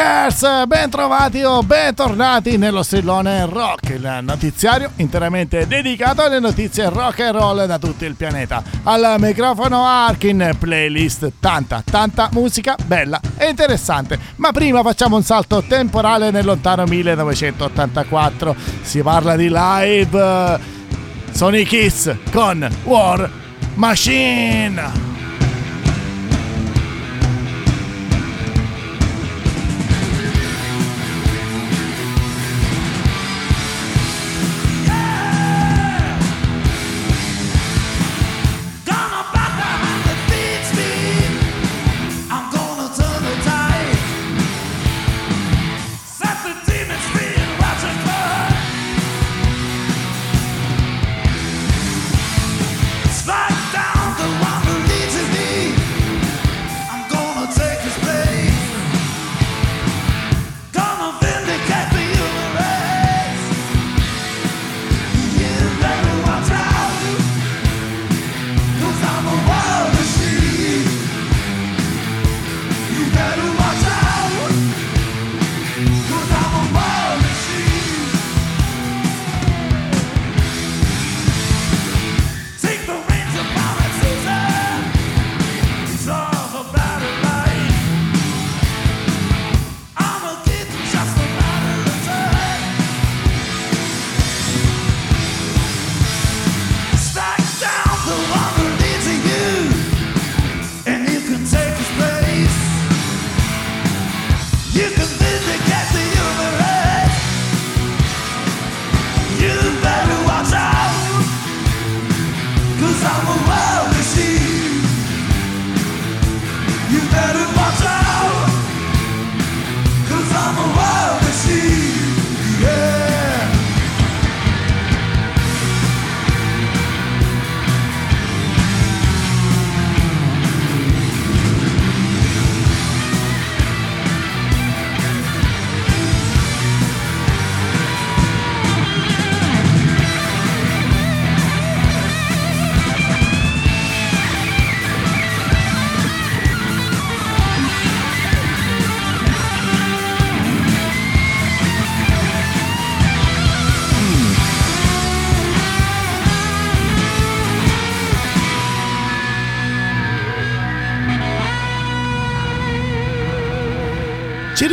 Rockers, bentrovati o bentornati nello strillone rock, il notiziario interamente dedicato alle notizie rock and roll da tutto il pianeta. Al microfono Arkin, playlist, tanta, tanta musica bella e interessante. Ma prima facciamo un salto temporale nel lontano 1984. Si parla di live. Sono i Kiss con War Machine.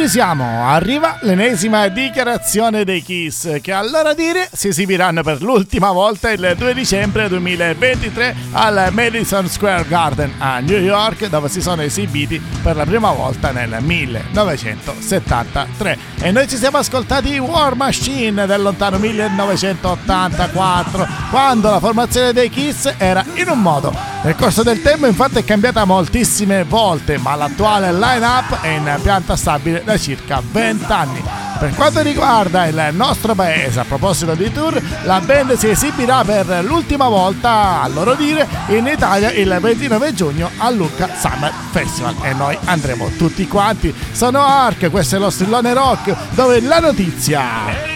Siamo, arriva l'ennesima dichiarazione dei Kiss che a loro dire si esibiranno per l'ultima volta il 2 dicembre 2023 al Madison Square Garden a New York dove si sono esibiti per la prima volta nel 1973 e noi ci siamo ascoltati War Machine del lontano 1984 quando la formazione dei Kiss era in un modo. Nel corso del tempo infatti è cambiata moltissime volte ma l'attuale line-up è in pianta stabile da circa 20 anni. Per quanto riguarda il nostro paese, a proposito di tour, la band si esibirà per l'ultima volta, a loro dire, in Italia il 29 giugno al Lucca Summer Festival e noi andremo tutti quanti. Sono Ark, questo è lo strillone rock, dove la notizia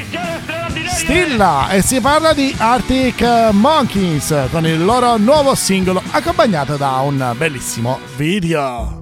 stilla e si parla di Arctic Monkeys con il loro nuovo singolo accompagnato da un bellissimo video.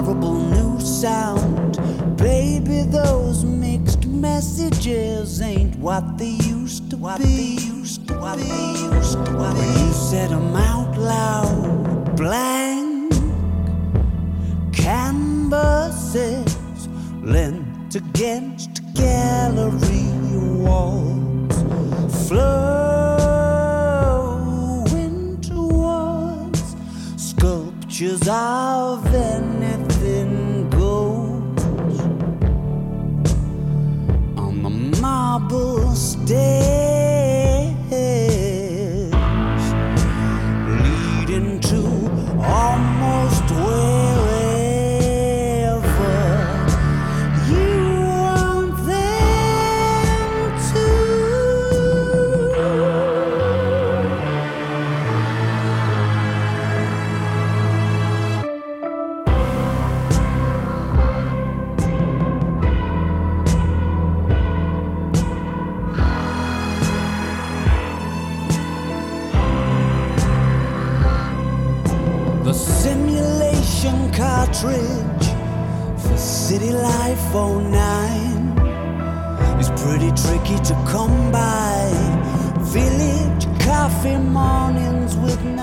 Horrible new sound, baby, those mixed messages ain't what they used to what be. They used to, what be. They used to, what when you said them out loud, blank canvases lent against gallery walls, flowing towards sculptures of anything day. To come by. Village coffee with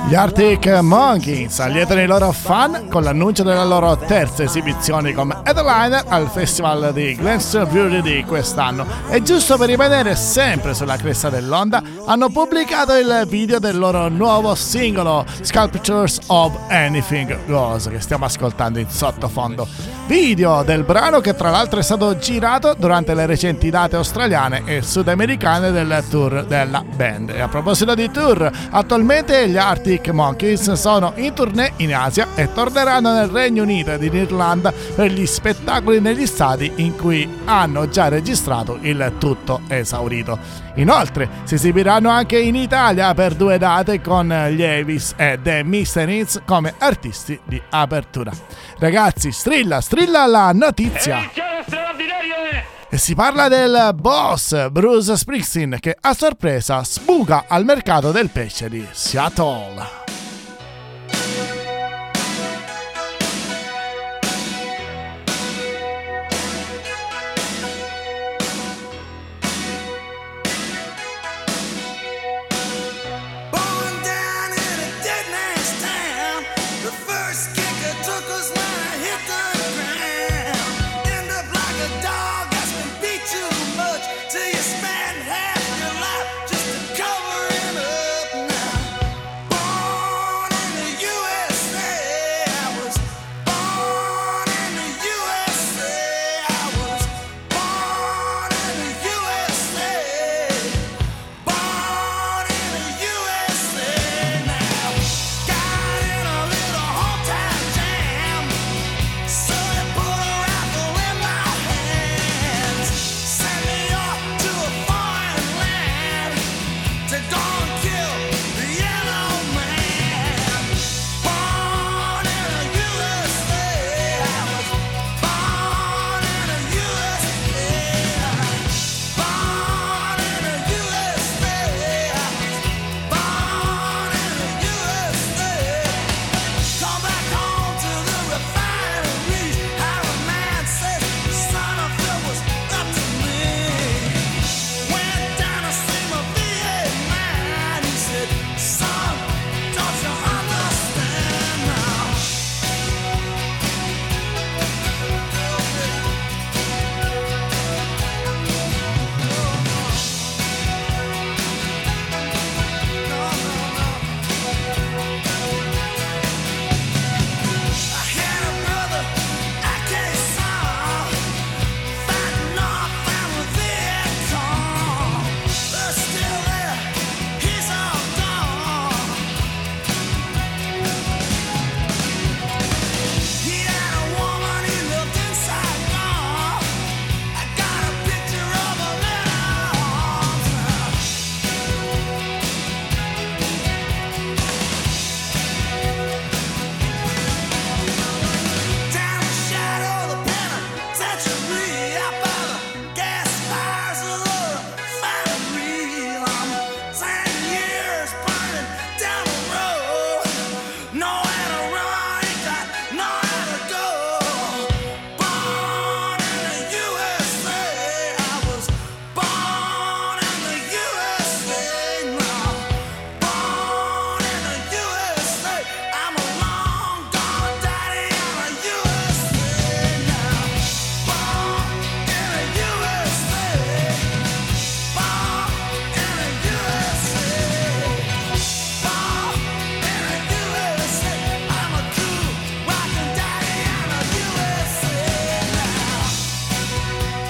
Gli Arctic Monkeys allietano i loro fan con l'annuncio della loro terza esibizione come headliner al festival di Glastonbury di quest'anno. E giusto per rimanere sempre sulla cresta dell'onda hanno pubblicato il video del loro nuovo singolo Sculptures of Anything Goes che stiamo ascoltando in sottofondo. Video del brano che tra l'altro è stato girato durante le recenti date australiane e sudamericane del tour della band. E a proposito di tour attualmente gli Arctic Monkeys sono in tournée in Asia e torneranno nel Regno Unito ed in Irlanda per gli spettacoli negli stadi in cui hanno già registrato il tutto esaurito. Inoltre si esibiranno anche in Italia per due date con gli Avis e The. Hits come artisti di apertura. Ragazzi, strilla, strilla la notizia! Si parla del boss Bruce Springsteen che a sorpresa sbuca al mercato del pesce di Seattle.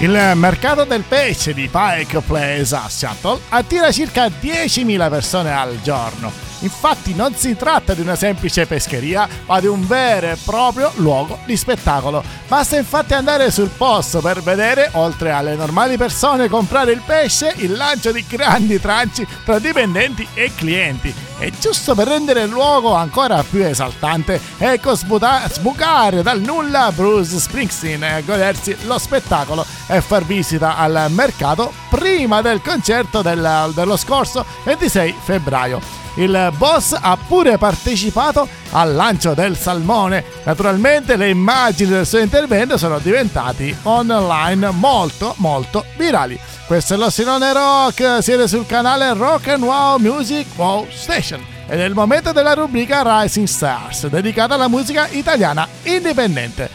Il mercato del pesce di Pike Place a Seattle attira circa 10.000 persone al giorno. Infatti non si tratta di una semplice pescheria, ma di un vero e proprio luogo di spettacolo. Basta infatti andare sul posto per vedere, oltre alle normali persone comprare il pesce, il lancio di grandi tranci tra dipendenti e clienti. E giusto per rendere il luogo ancora più esaltante, ecco sbuta- sbucare dal nulla Bruce Springsteen e godersi lo spettacolo e far visita al mercato prima del concerto del, dello scorso 26 febbraio. Il boss ha pure partecipato al lancio del salmone. Naturalmente le immagini del suo intervento sono diventati online molto molto virali. Questo è lo Sinone Rock, siete sul canale Rock and Wow Music Wow Station ed è il momento della rubrica Rising Stars dedicata alla musica italiana indipendente.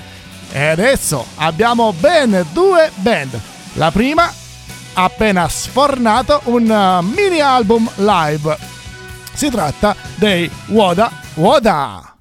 E adesso abbiamo ben due band. La prima ha appena sfornato un uh, mini album live. Si tratta dei Woda Woda.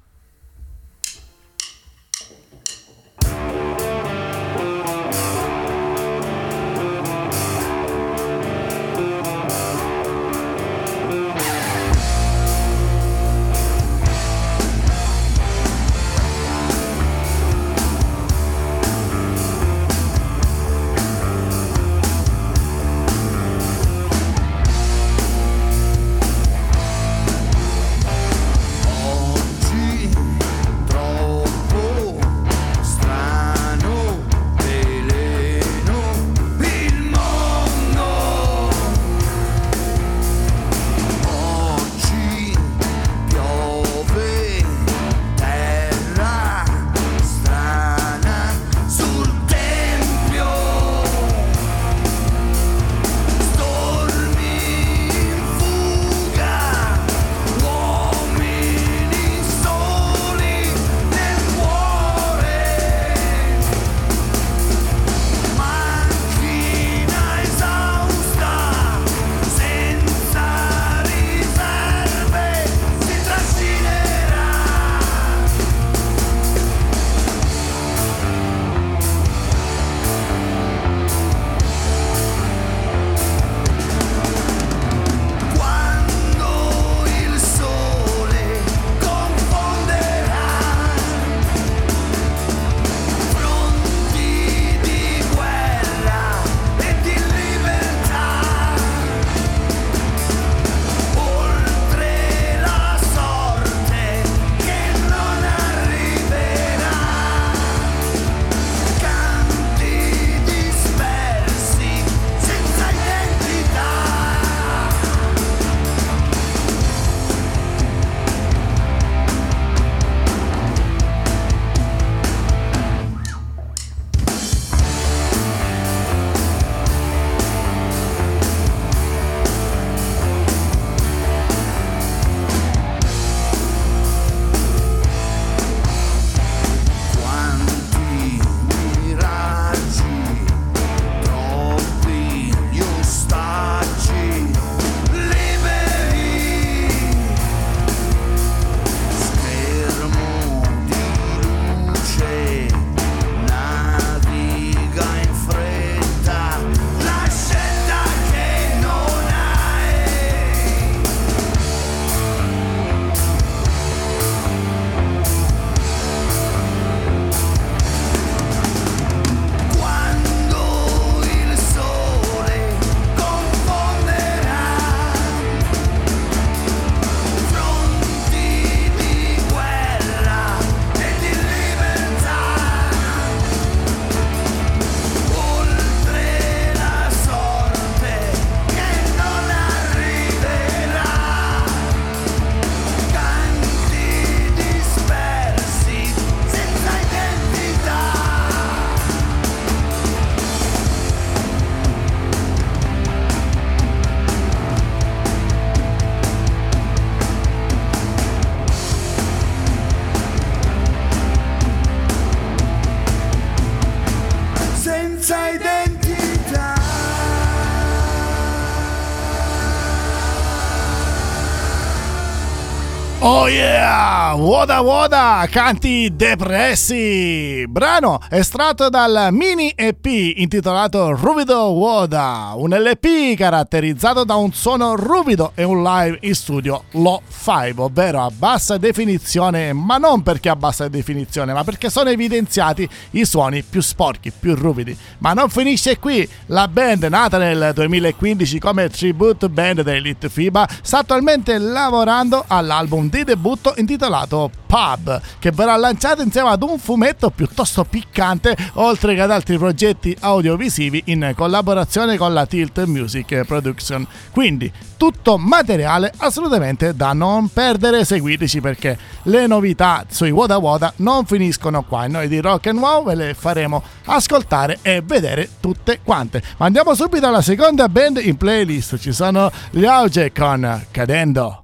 Woda Woda! Canti depressi! Brano estratto dal mini EP intitolato Ruvido Woda, un LP caratterizzato da un suono ruvido e un live in studio low five, ovvero a bassa definizione, ma non perché a bassa definizione, ma perché sono evidenziati i suoni più sporchi, più ruvidi. Ma non finisce qui, la band nata nel 2015 come tribute band dell'Elite FIBA sta attualmente lavorando all'album di debutto intitolato Pub, che verrà lanciato insieme ad un fumetto piuttosto piccante, oltre che ad altri progetti audiovisivi in collaborazione con la Tilt Music Production. Quindi tutto materiale assolutamente da non perdere, seguiteci perché le novità sui Woda Woda non finiscono qua noi di Rock and Wow ve le faremo ascoltare e vedere tutte quante. Ma andiamo subito alla seconda band in playlist, ci sono gli Auge con Cadendo.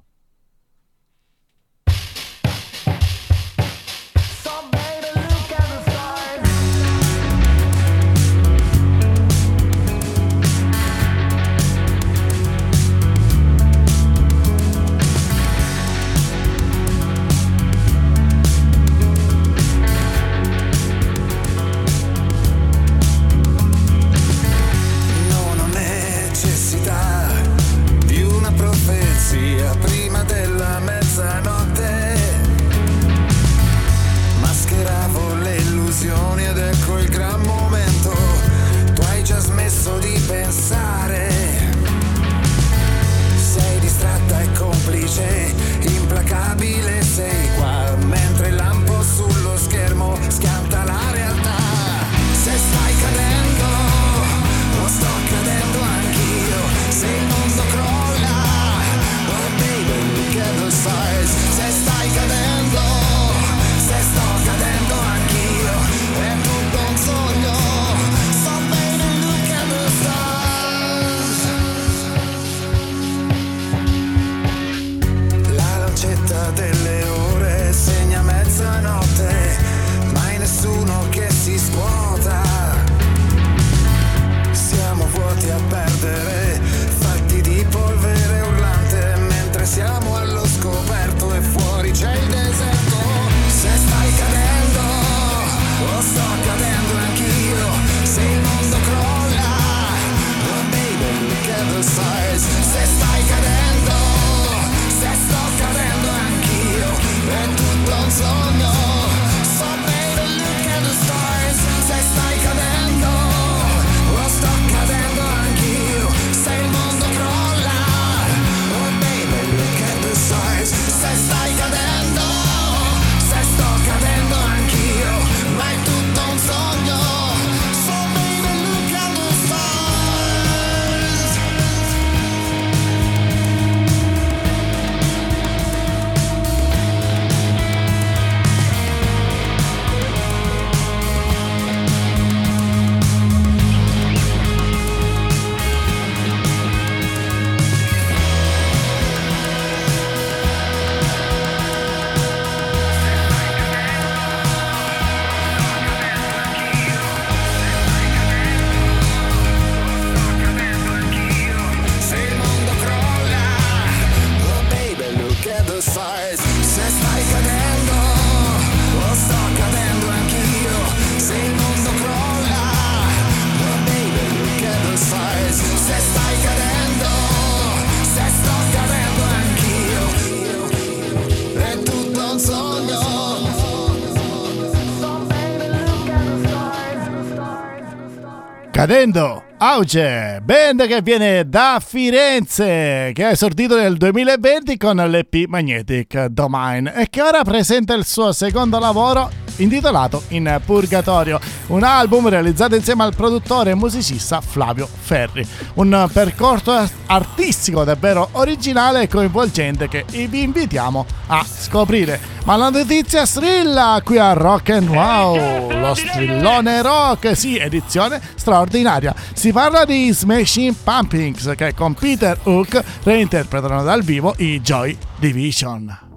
Cadendo, Auge, band che viene da Firenze, che ha esordito nel 2020 con l'EP Magnetic Domain e che ora presenta il suo secondo lavoro intitolato In Purgatorio, un album realizzato insieme al produttore e musicista Flavio Ferri. Un percorso artistico davvero originale e coinvolgente che vi invitiamo a scoprire. Ma la notizia strilla qui a Rock and Wow, lo strillone rock, sì, edizione straordinaria. Si parla di Smashing Pumpkins che con Peter Hook reinterpretano dal vivo i Joy Division.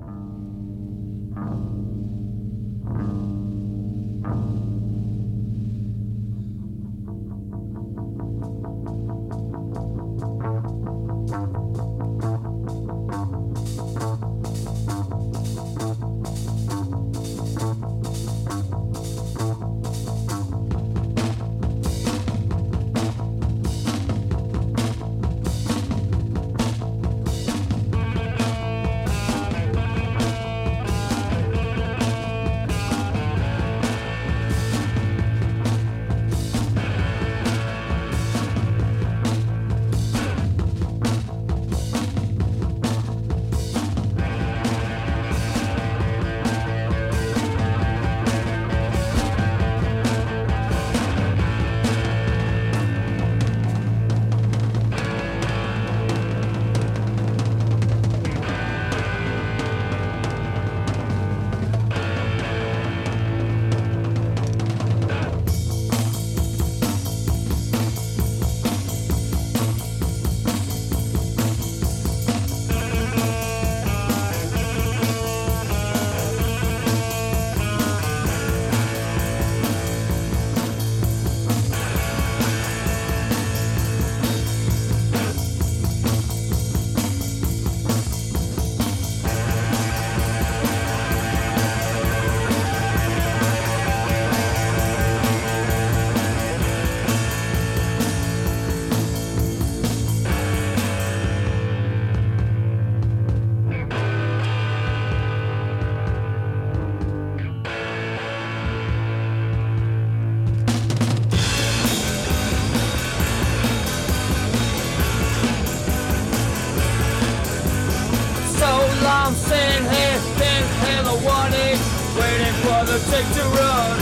Take to run.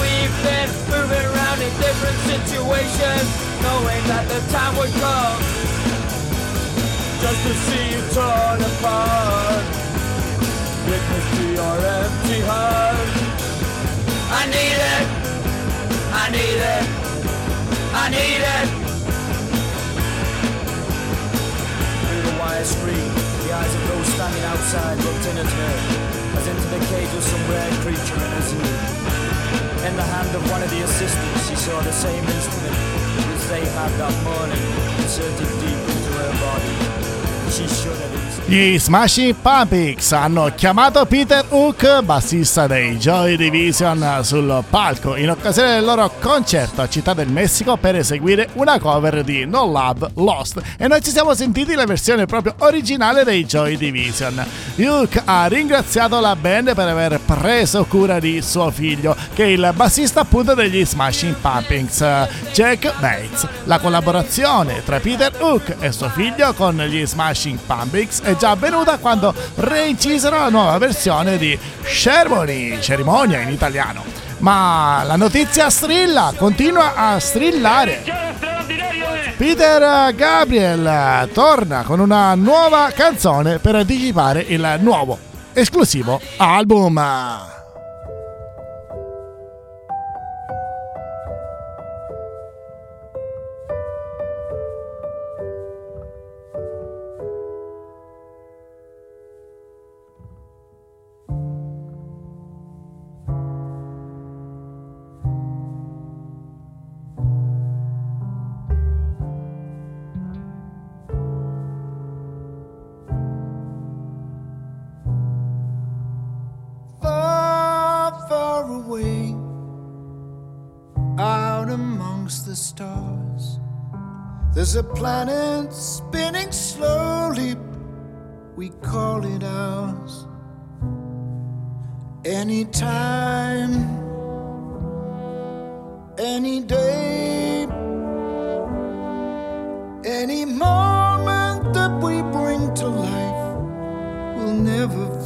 We've been moving around in different situations, knowing that the time would come just to see you torn apart. Witness to your empty heart. I need it. I need it. I need it. Through the wire screen, the eyes of those standing outside looked in at her, as into the cage of some rare creature in a zoo. In the hand of one of the assistants, she saw the same instrument which they had that morning, inserted deep Gli Smashing Pumpkins hanno chiamato Peter Hook, bassista dei Joy Division, sul palco in occasione del loro concerto a Città del Messico per eseguire una cover di No Love Lost e noi ci siamo sentiti la versione proprio originale dei Joy Division. Hook ha ringraziato la band per aver preso cura di suo figlio, che è il bassista appunto degli Smashing Pumpkins, Jack Bates. La collaborazione tra Peter Hook e suo figlio con gli Smashing Pumpkins è già avvenuta quando reincisero la nuova versione di Ceremony, cerimonia in italiano. Ma la notizia strilla, continua a strillare. Peter Gabriel torna con una nuova canzone per anticipare il nuovo esclusivo album. There's a planet spinning slowly, we call it ours. Anytime, any day, any moment that we bring to life will never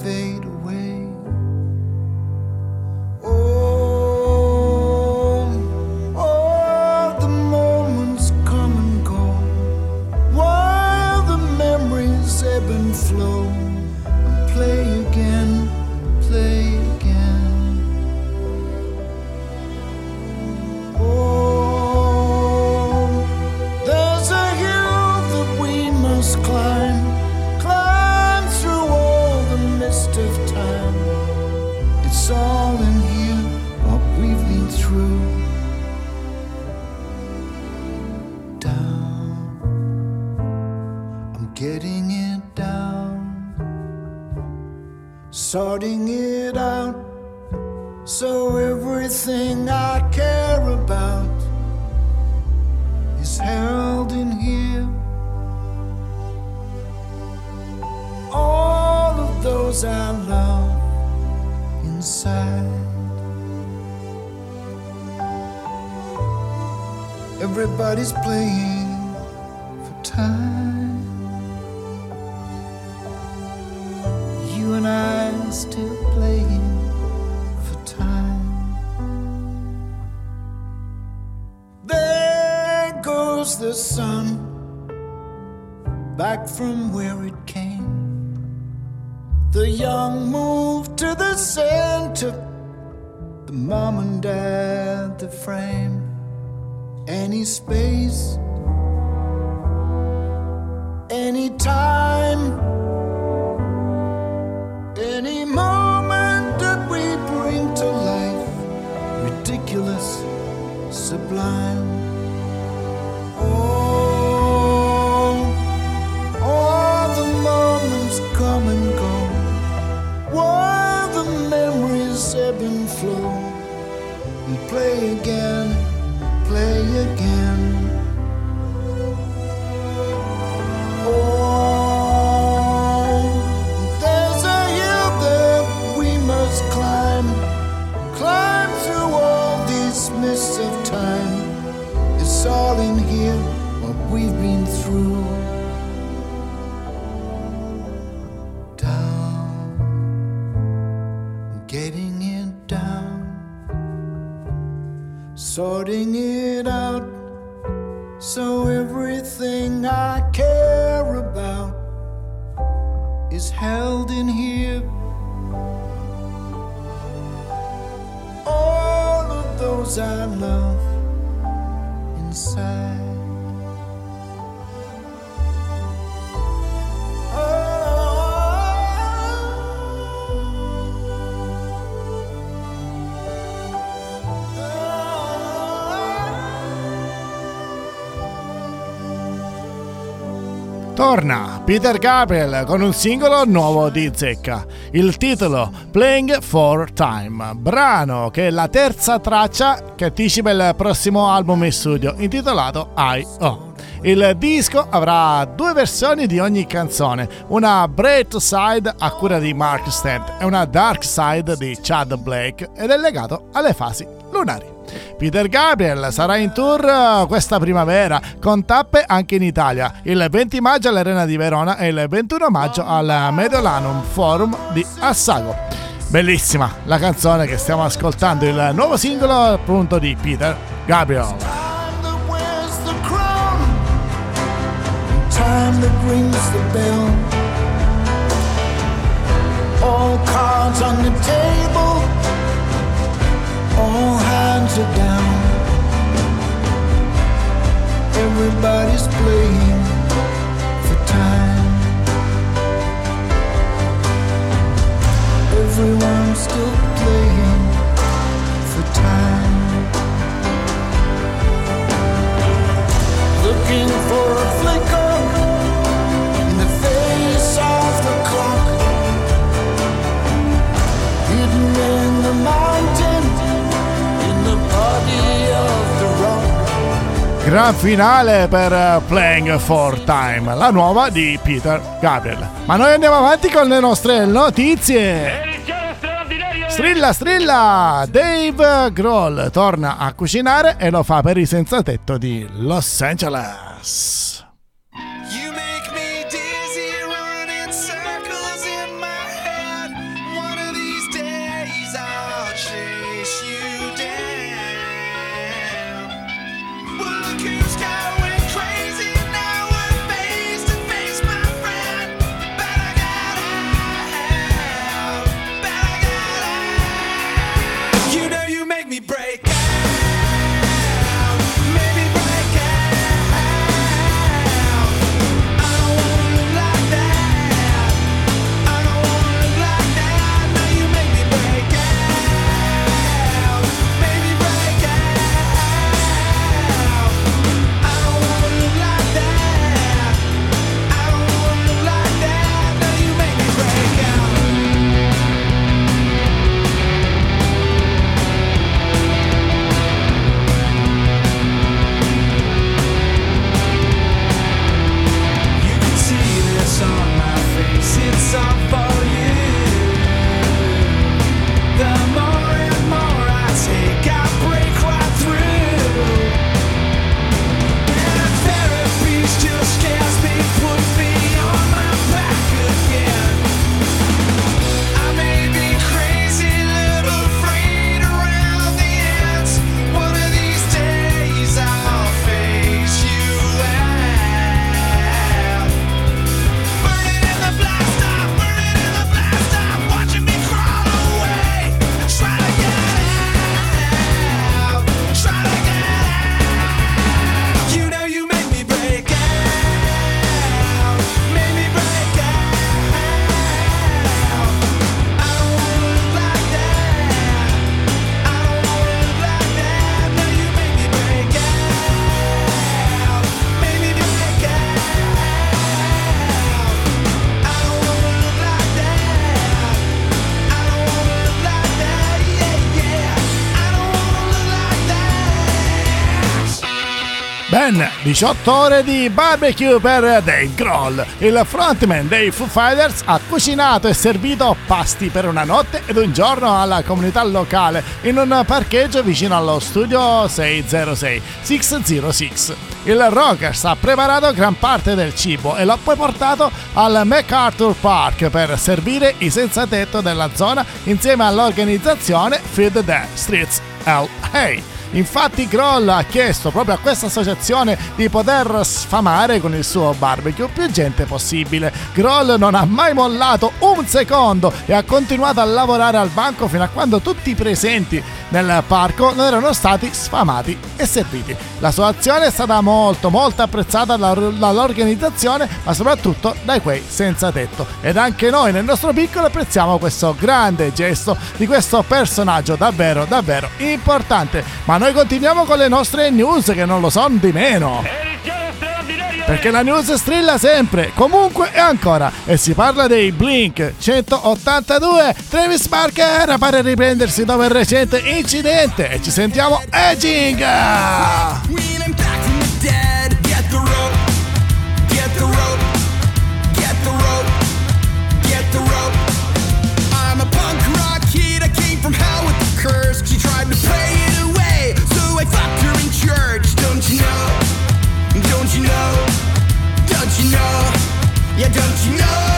Torna Peter Gabriel con un singolo nuovo di zecca. Il titolo Playing for Time, brano che è la terza traccia che anticipa il prossimo album in studio intitolato I.O. Il disco avrà due versioni di ogni canzone, una Bright Side a cura di Mark Stent e una Dark Side di Chad Blake ed è legato alle fasi lunari. Peter Gabriel sarà in tour eh, questa primavera con tappe anche in Italia, il 20 maggio all'Arena di Verona e il 21 maggio al Mediolanum Forum di Assago. Bellissima la canzone che stiamo ascoltando, il nuovo singolo appunto di Peter Gabriel. time that rings the bell. All cards on the table, all hands are down. Everybody's playing for time. Everyone's still playing for time. Looking for a flicker Gran finale per Playing for Time, la nuova di Peter Gabriel. Ma noi andiamo avanti con le nostre notizie. Strilla, strilla! Dave Grohl torna a cucinare e lo fa per i senza tetto di Los Angeles. 18 ore di barbecue per Dave Grohl. Il frontman dei Foo Fighters ha cucinato e servito pasti per una notte ed un giorno alla comunità locale in un parcheggio vicino allo studio 606 606. Il Rockers ha preparato gran parte del cibo e l'ha poi portato al MacArthur Park per servire i senza tetto della zona insieme all'organizzazione Feed the Streets LA. Infatti Groll ha chiesto proprio a questa associazione di poter sfamare con il suo barbecue più gente possibile. Groll non ha mai mollato un secondo e ha continuato a lavorare al banco fino a quando tutti i presenti nel parco non erano stati sfamati e serviti. La sua azione è stata molto molto apprezzata dall'organizzazione ma soprattutto da quei senza tetto ed anche noi nel nostro piccolo apprezziamo questo grande gesto di questo personaggio davvero davvero importante ma noi continuiamo con le nostre news che non lo sono di meno perché la news strilla sempre, comunque e ancora. E si parla dei Blink 182. Travis Barker pare riprendersi dopo il recente incidente. E ci sentiamo Edging. Yeah, don't you know?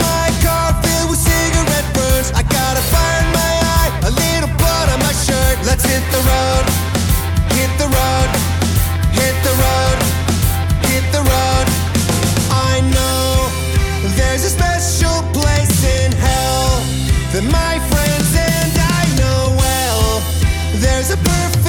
My car filled with cigarette words. I got a fire in my eye, a little blood on my shirt. Let's hit the road. Hit the road. Hit the road. Hit the road. I know there's a special place in hell. For my friends and I know well. There's a perfect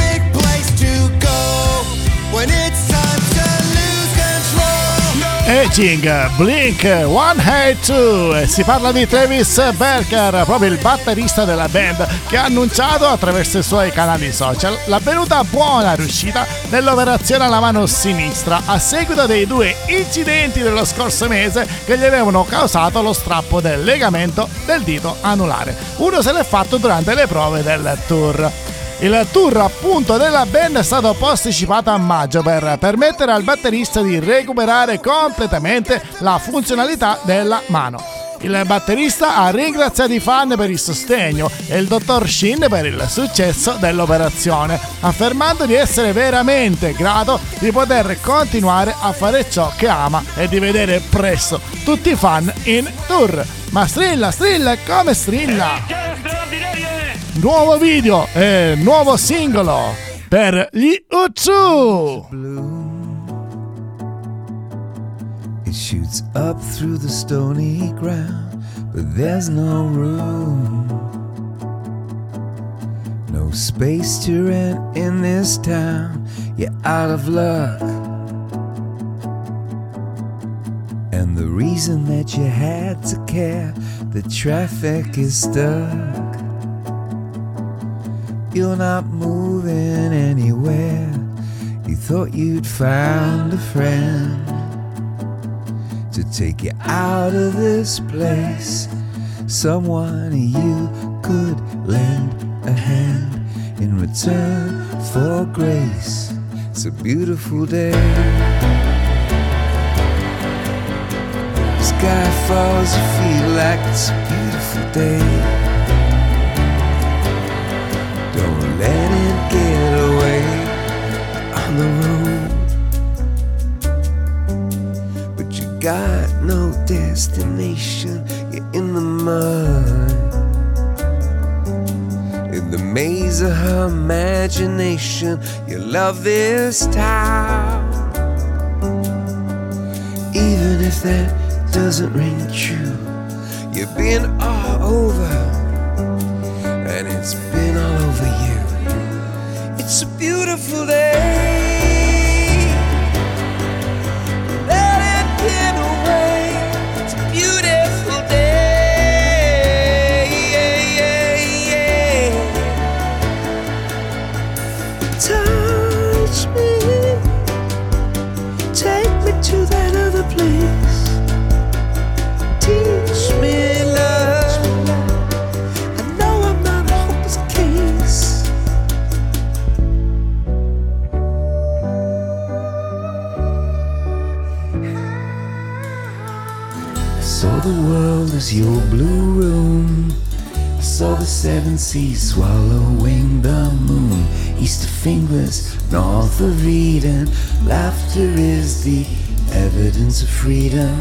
Edging Blink 182 e si parla di Travis Barker, proprio il batterista della band che ha annunciato attraverso i suoi canali social l'avvenuta buona riuscita nell'operazione alla mano sinistra a seguito dei due incidenti dello scorso mese che gli avevano causato lo strappo del legamento del dito anulare. Uno se l'è fatto durante le prove del tour. Il tour appunto della band è stato posticipato a maggio per permettere al batterista di recuperare completamente la funzionalità della mano. Il batterista ha ringraziato i fan per il sostegno e il dottor Shin per il successo dell'operazione, affermando di essere veramente grato di poter continuare a fare ciò che ama e di vedere presto tutti i fan in tour. Ma strilla, strilla, come strilla! Nuovo video e nuovo singolo per gli Utsu. It shoots up through the stony ground, but there's no room. No space to rent in this town, you're out of luck. And the reason that you had to care, the traffic is stuck. You're not moving anywhere. You thought you'd found a friend to take you out of this place. Someone you could lend a hand in return for grace. It's a beautiful day. Sky falls, you feel like it's a beautiful day. Don't let it get away on the road. But you got no destination, you're in the mud. In the maze of her imagination, you love this town. Even if that doesn't ring true, you've been all over beautiful day. Was your blue room. Saw the seven seas swallowing the moon. East of fingers, north of Eden. Laughter is the evidence of freedom.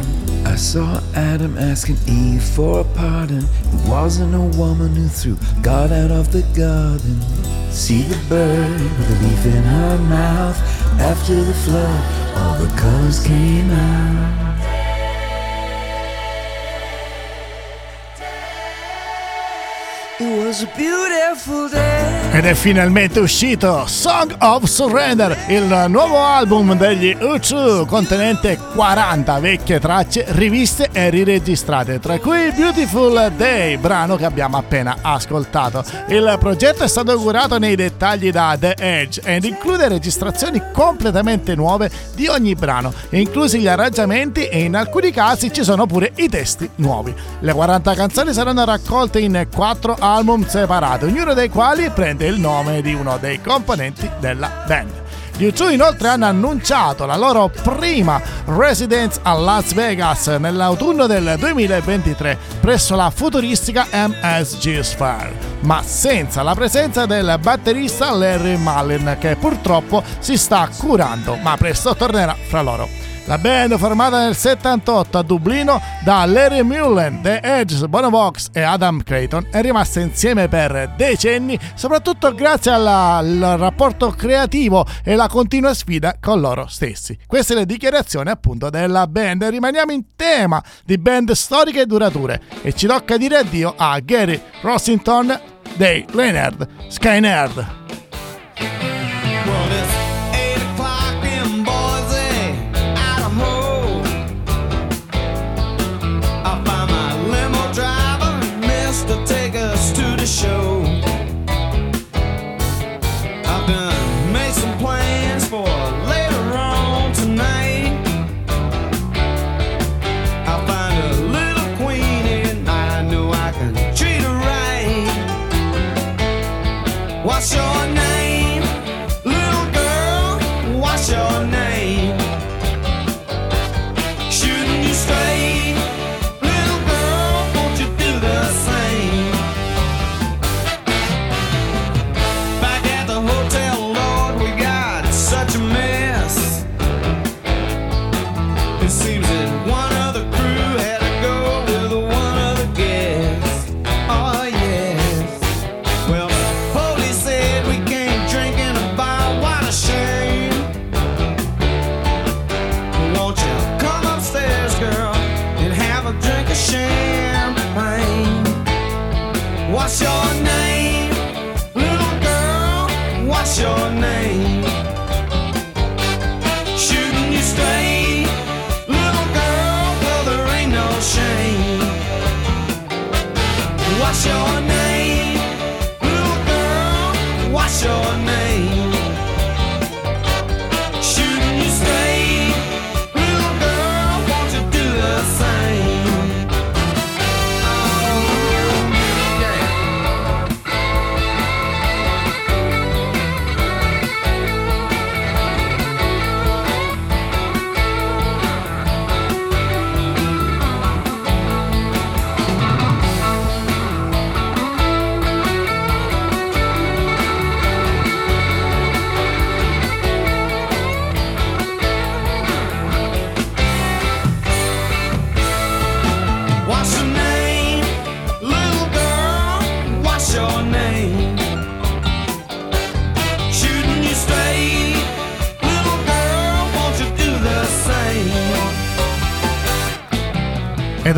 I saw Adam asking Eve for a pardon. It wasn't a woman who threw God out of the garden. See the bird with a leaf in her mouth. After the flood, all the colors came out. It was a beautiful day. Ed è finalmente uscito Song of Surrender, il nuovo album degli U2 contenente 40 vecchie tracce riviste e riregistrate, tra cui Beautiful Day, brano che abbiamo appena ascoltato. Il progetto è stato curato nei dettagli da The Edge ed include registrazioni completamente nuove di ogni brano, inclusi gli arrangiamenti e in alcuni casi ci sono pure i testi nuovi. Le 40 canzoni saranno raccolte in 4 album separati, ognuno dei quali prende il nome di uno dei componenti della band. Gli U2 inoltre hanno annunciato la loro prima residence a Las Vegas nell'autunno del 2023 presso la futuristica MSG Sphere, ma senza la presenza del batterista Larry Mullen che purtroppo si sta curando, ma presto tornerà fra loro. La band formata nel 78 a Dublino da Larry Mullen, The Edge, Bono Vox e Adam Creighton è rimasta insieme per decenni soprattutto grazie alla- al rapporto creativo e la continua sfida con loro stessi. Queste le dichiarazioni appunto della band. Rimaniamo in tema di band storiche e durature e ci tocca dire addio a Gary Rossington dei Leonard Skynerd. Well,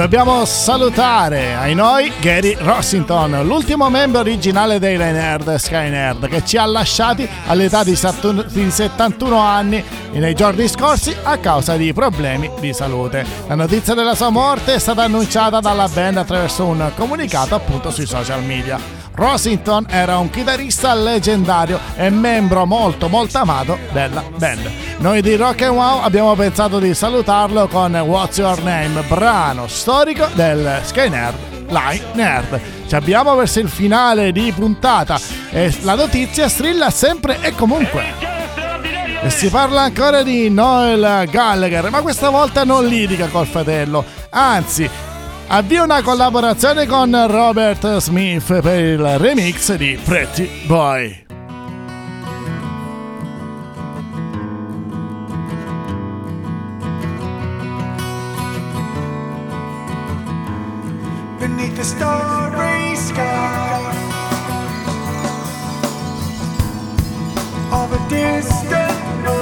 dobbiamo salutare ai noi Gary Rossington, l'ultimo membro originale dei Nerd Sky Nerd, che ci ha lasciati all'età di 71 di 71 anni nei giorni scorsi a causa di problemi di salute. La notizia della sua morte è stata annunciata dalla band attraverso un comunicato appunto sui social media. Rossington era un chitarrista leggendario e membro molto molto amato della band. Noi di Rock and Wow abbiamo pensato di salutarlo con What's Your Name, brano storico del Sky Nerd Line Nerd. Ci abbiamo verso il finale di puntata e la notizia strilla sempre e comunque. E si parla ancora di Noel Gallagher, ma questa volta non litiga col fratello, anzi avvia una collaborazione con Robert Smith per il remix di Pretty Boy. distant.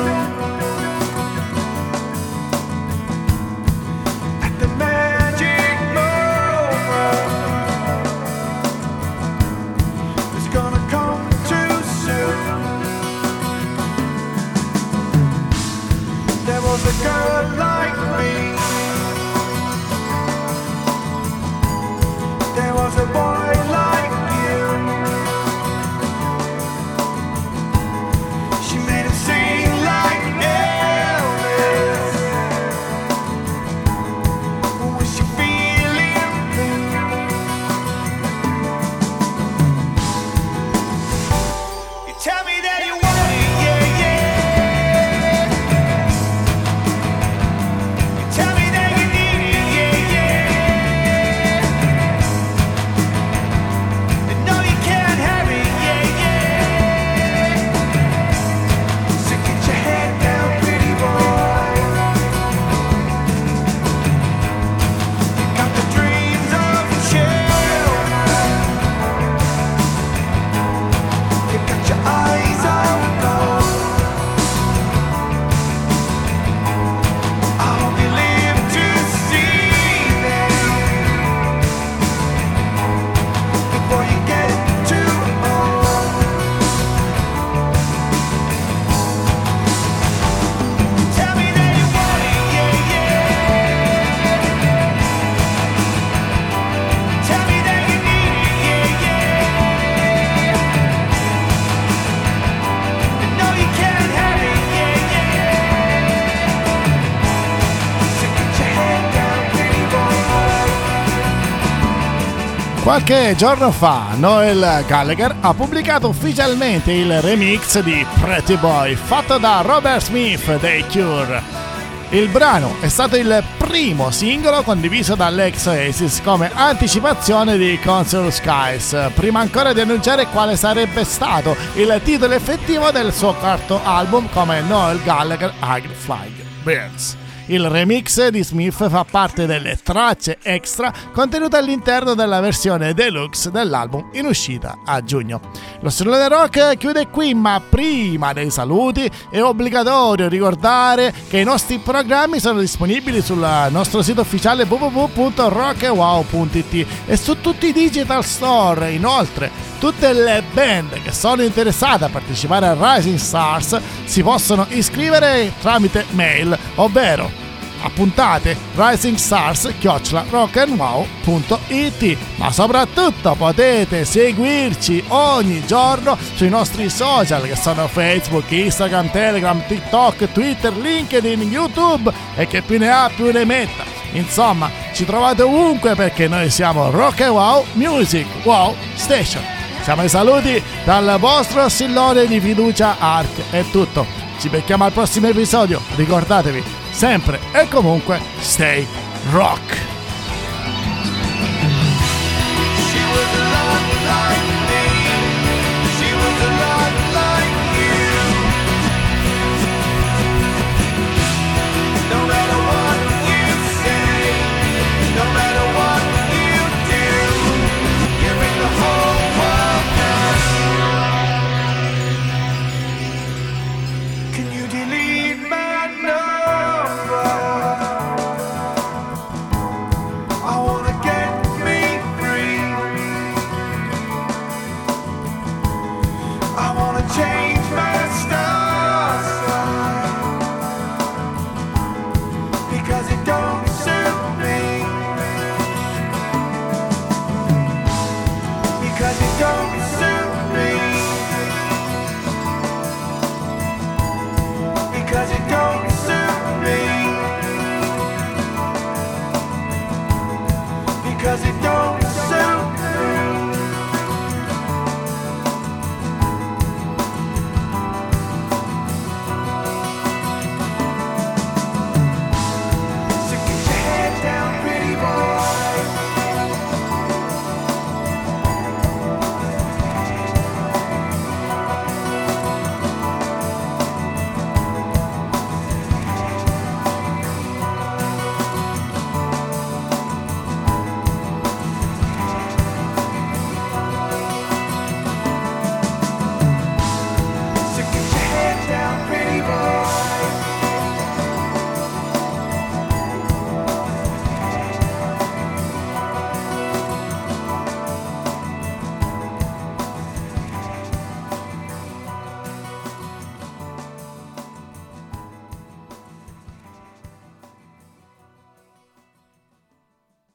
Tell me that you Qualche giorno fa Noel Gallagher ha pubblicato ufficialmente il remix di Pretty Boy fatto da Robert Smith dei Cure. Il brano è stato il primo singolo condiviso dall'ex Oasis come anticipazione di Concert Skies, prima ancora di annunciare quale sarebbe stato il titolo effettivo del suo quarto album come Noel Gallagher High Flying Birds. Il remix di Smith fa parte delle tracce extra contenute all'interno della versione deluxe dell'album in uscita a giugno. Lo Strone Rock chiude qui, ma prima dei saluti è obbligatorio ricordare che i nostri programmi sono disponibili sul nostro sito ufficiale www.rockwow.it e su tutti i digital store. Inoltre, tutte le band che sono interessate a partecipare a Rising Stars si possono iscrivere tramite mail, ovvero appuntate risingstars.rockandwow.it ma soprattutto potete seguirci ogni giorno sui nostri social che sono Facebook, Instagram, Telegram, TikTok, Twitter, LinkedIn, YouTube e che più ne ha più ne metta. Insomma ci trovate ovunque perché noi siamo Rock and Wow Music Wow Station siamo ai saluti dal vostro sillone di fiducia Arc è tutto. Ci becchiamo al prossimo episodio. Ricordatevi sempre e comunque stay rock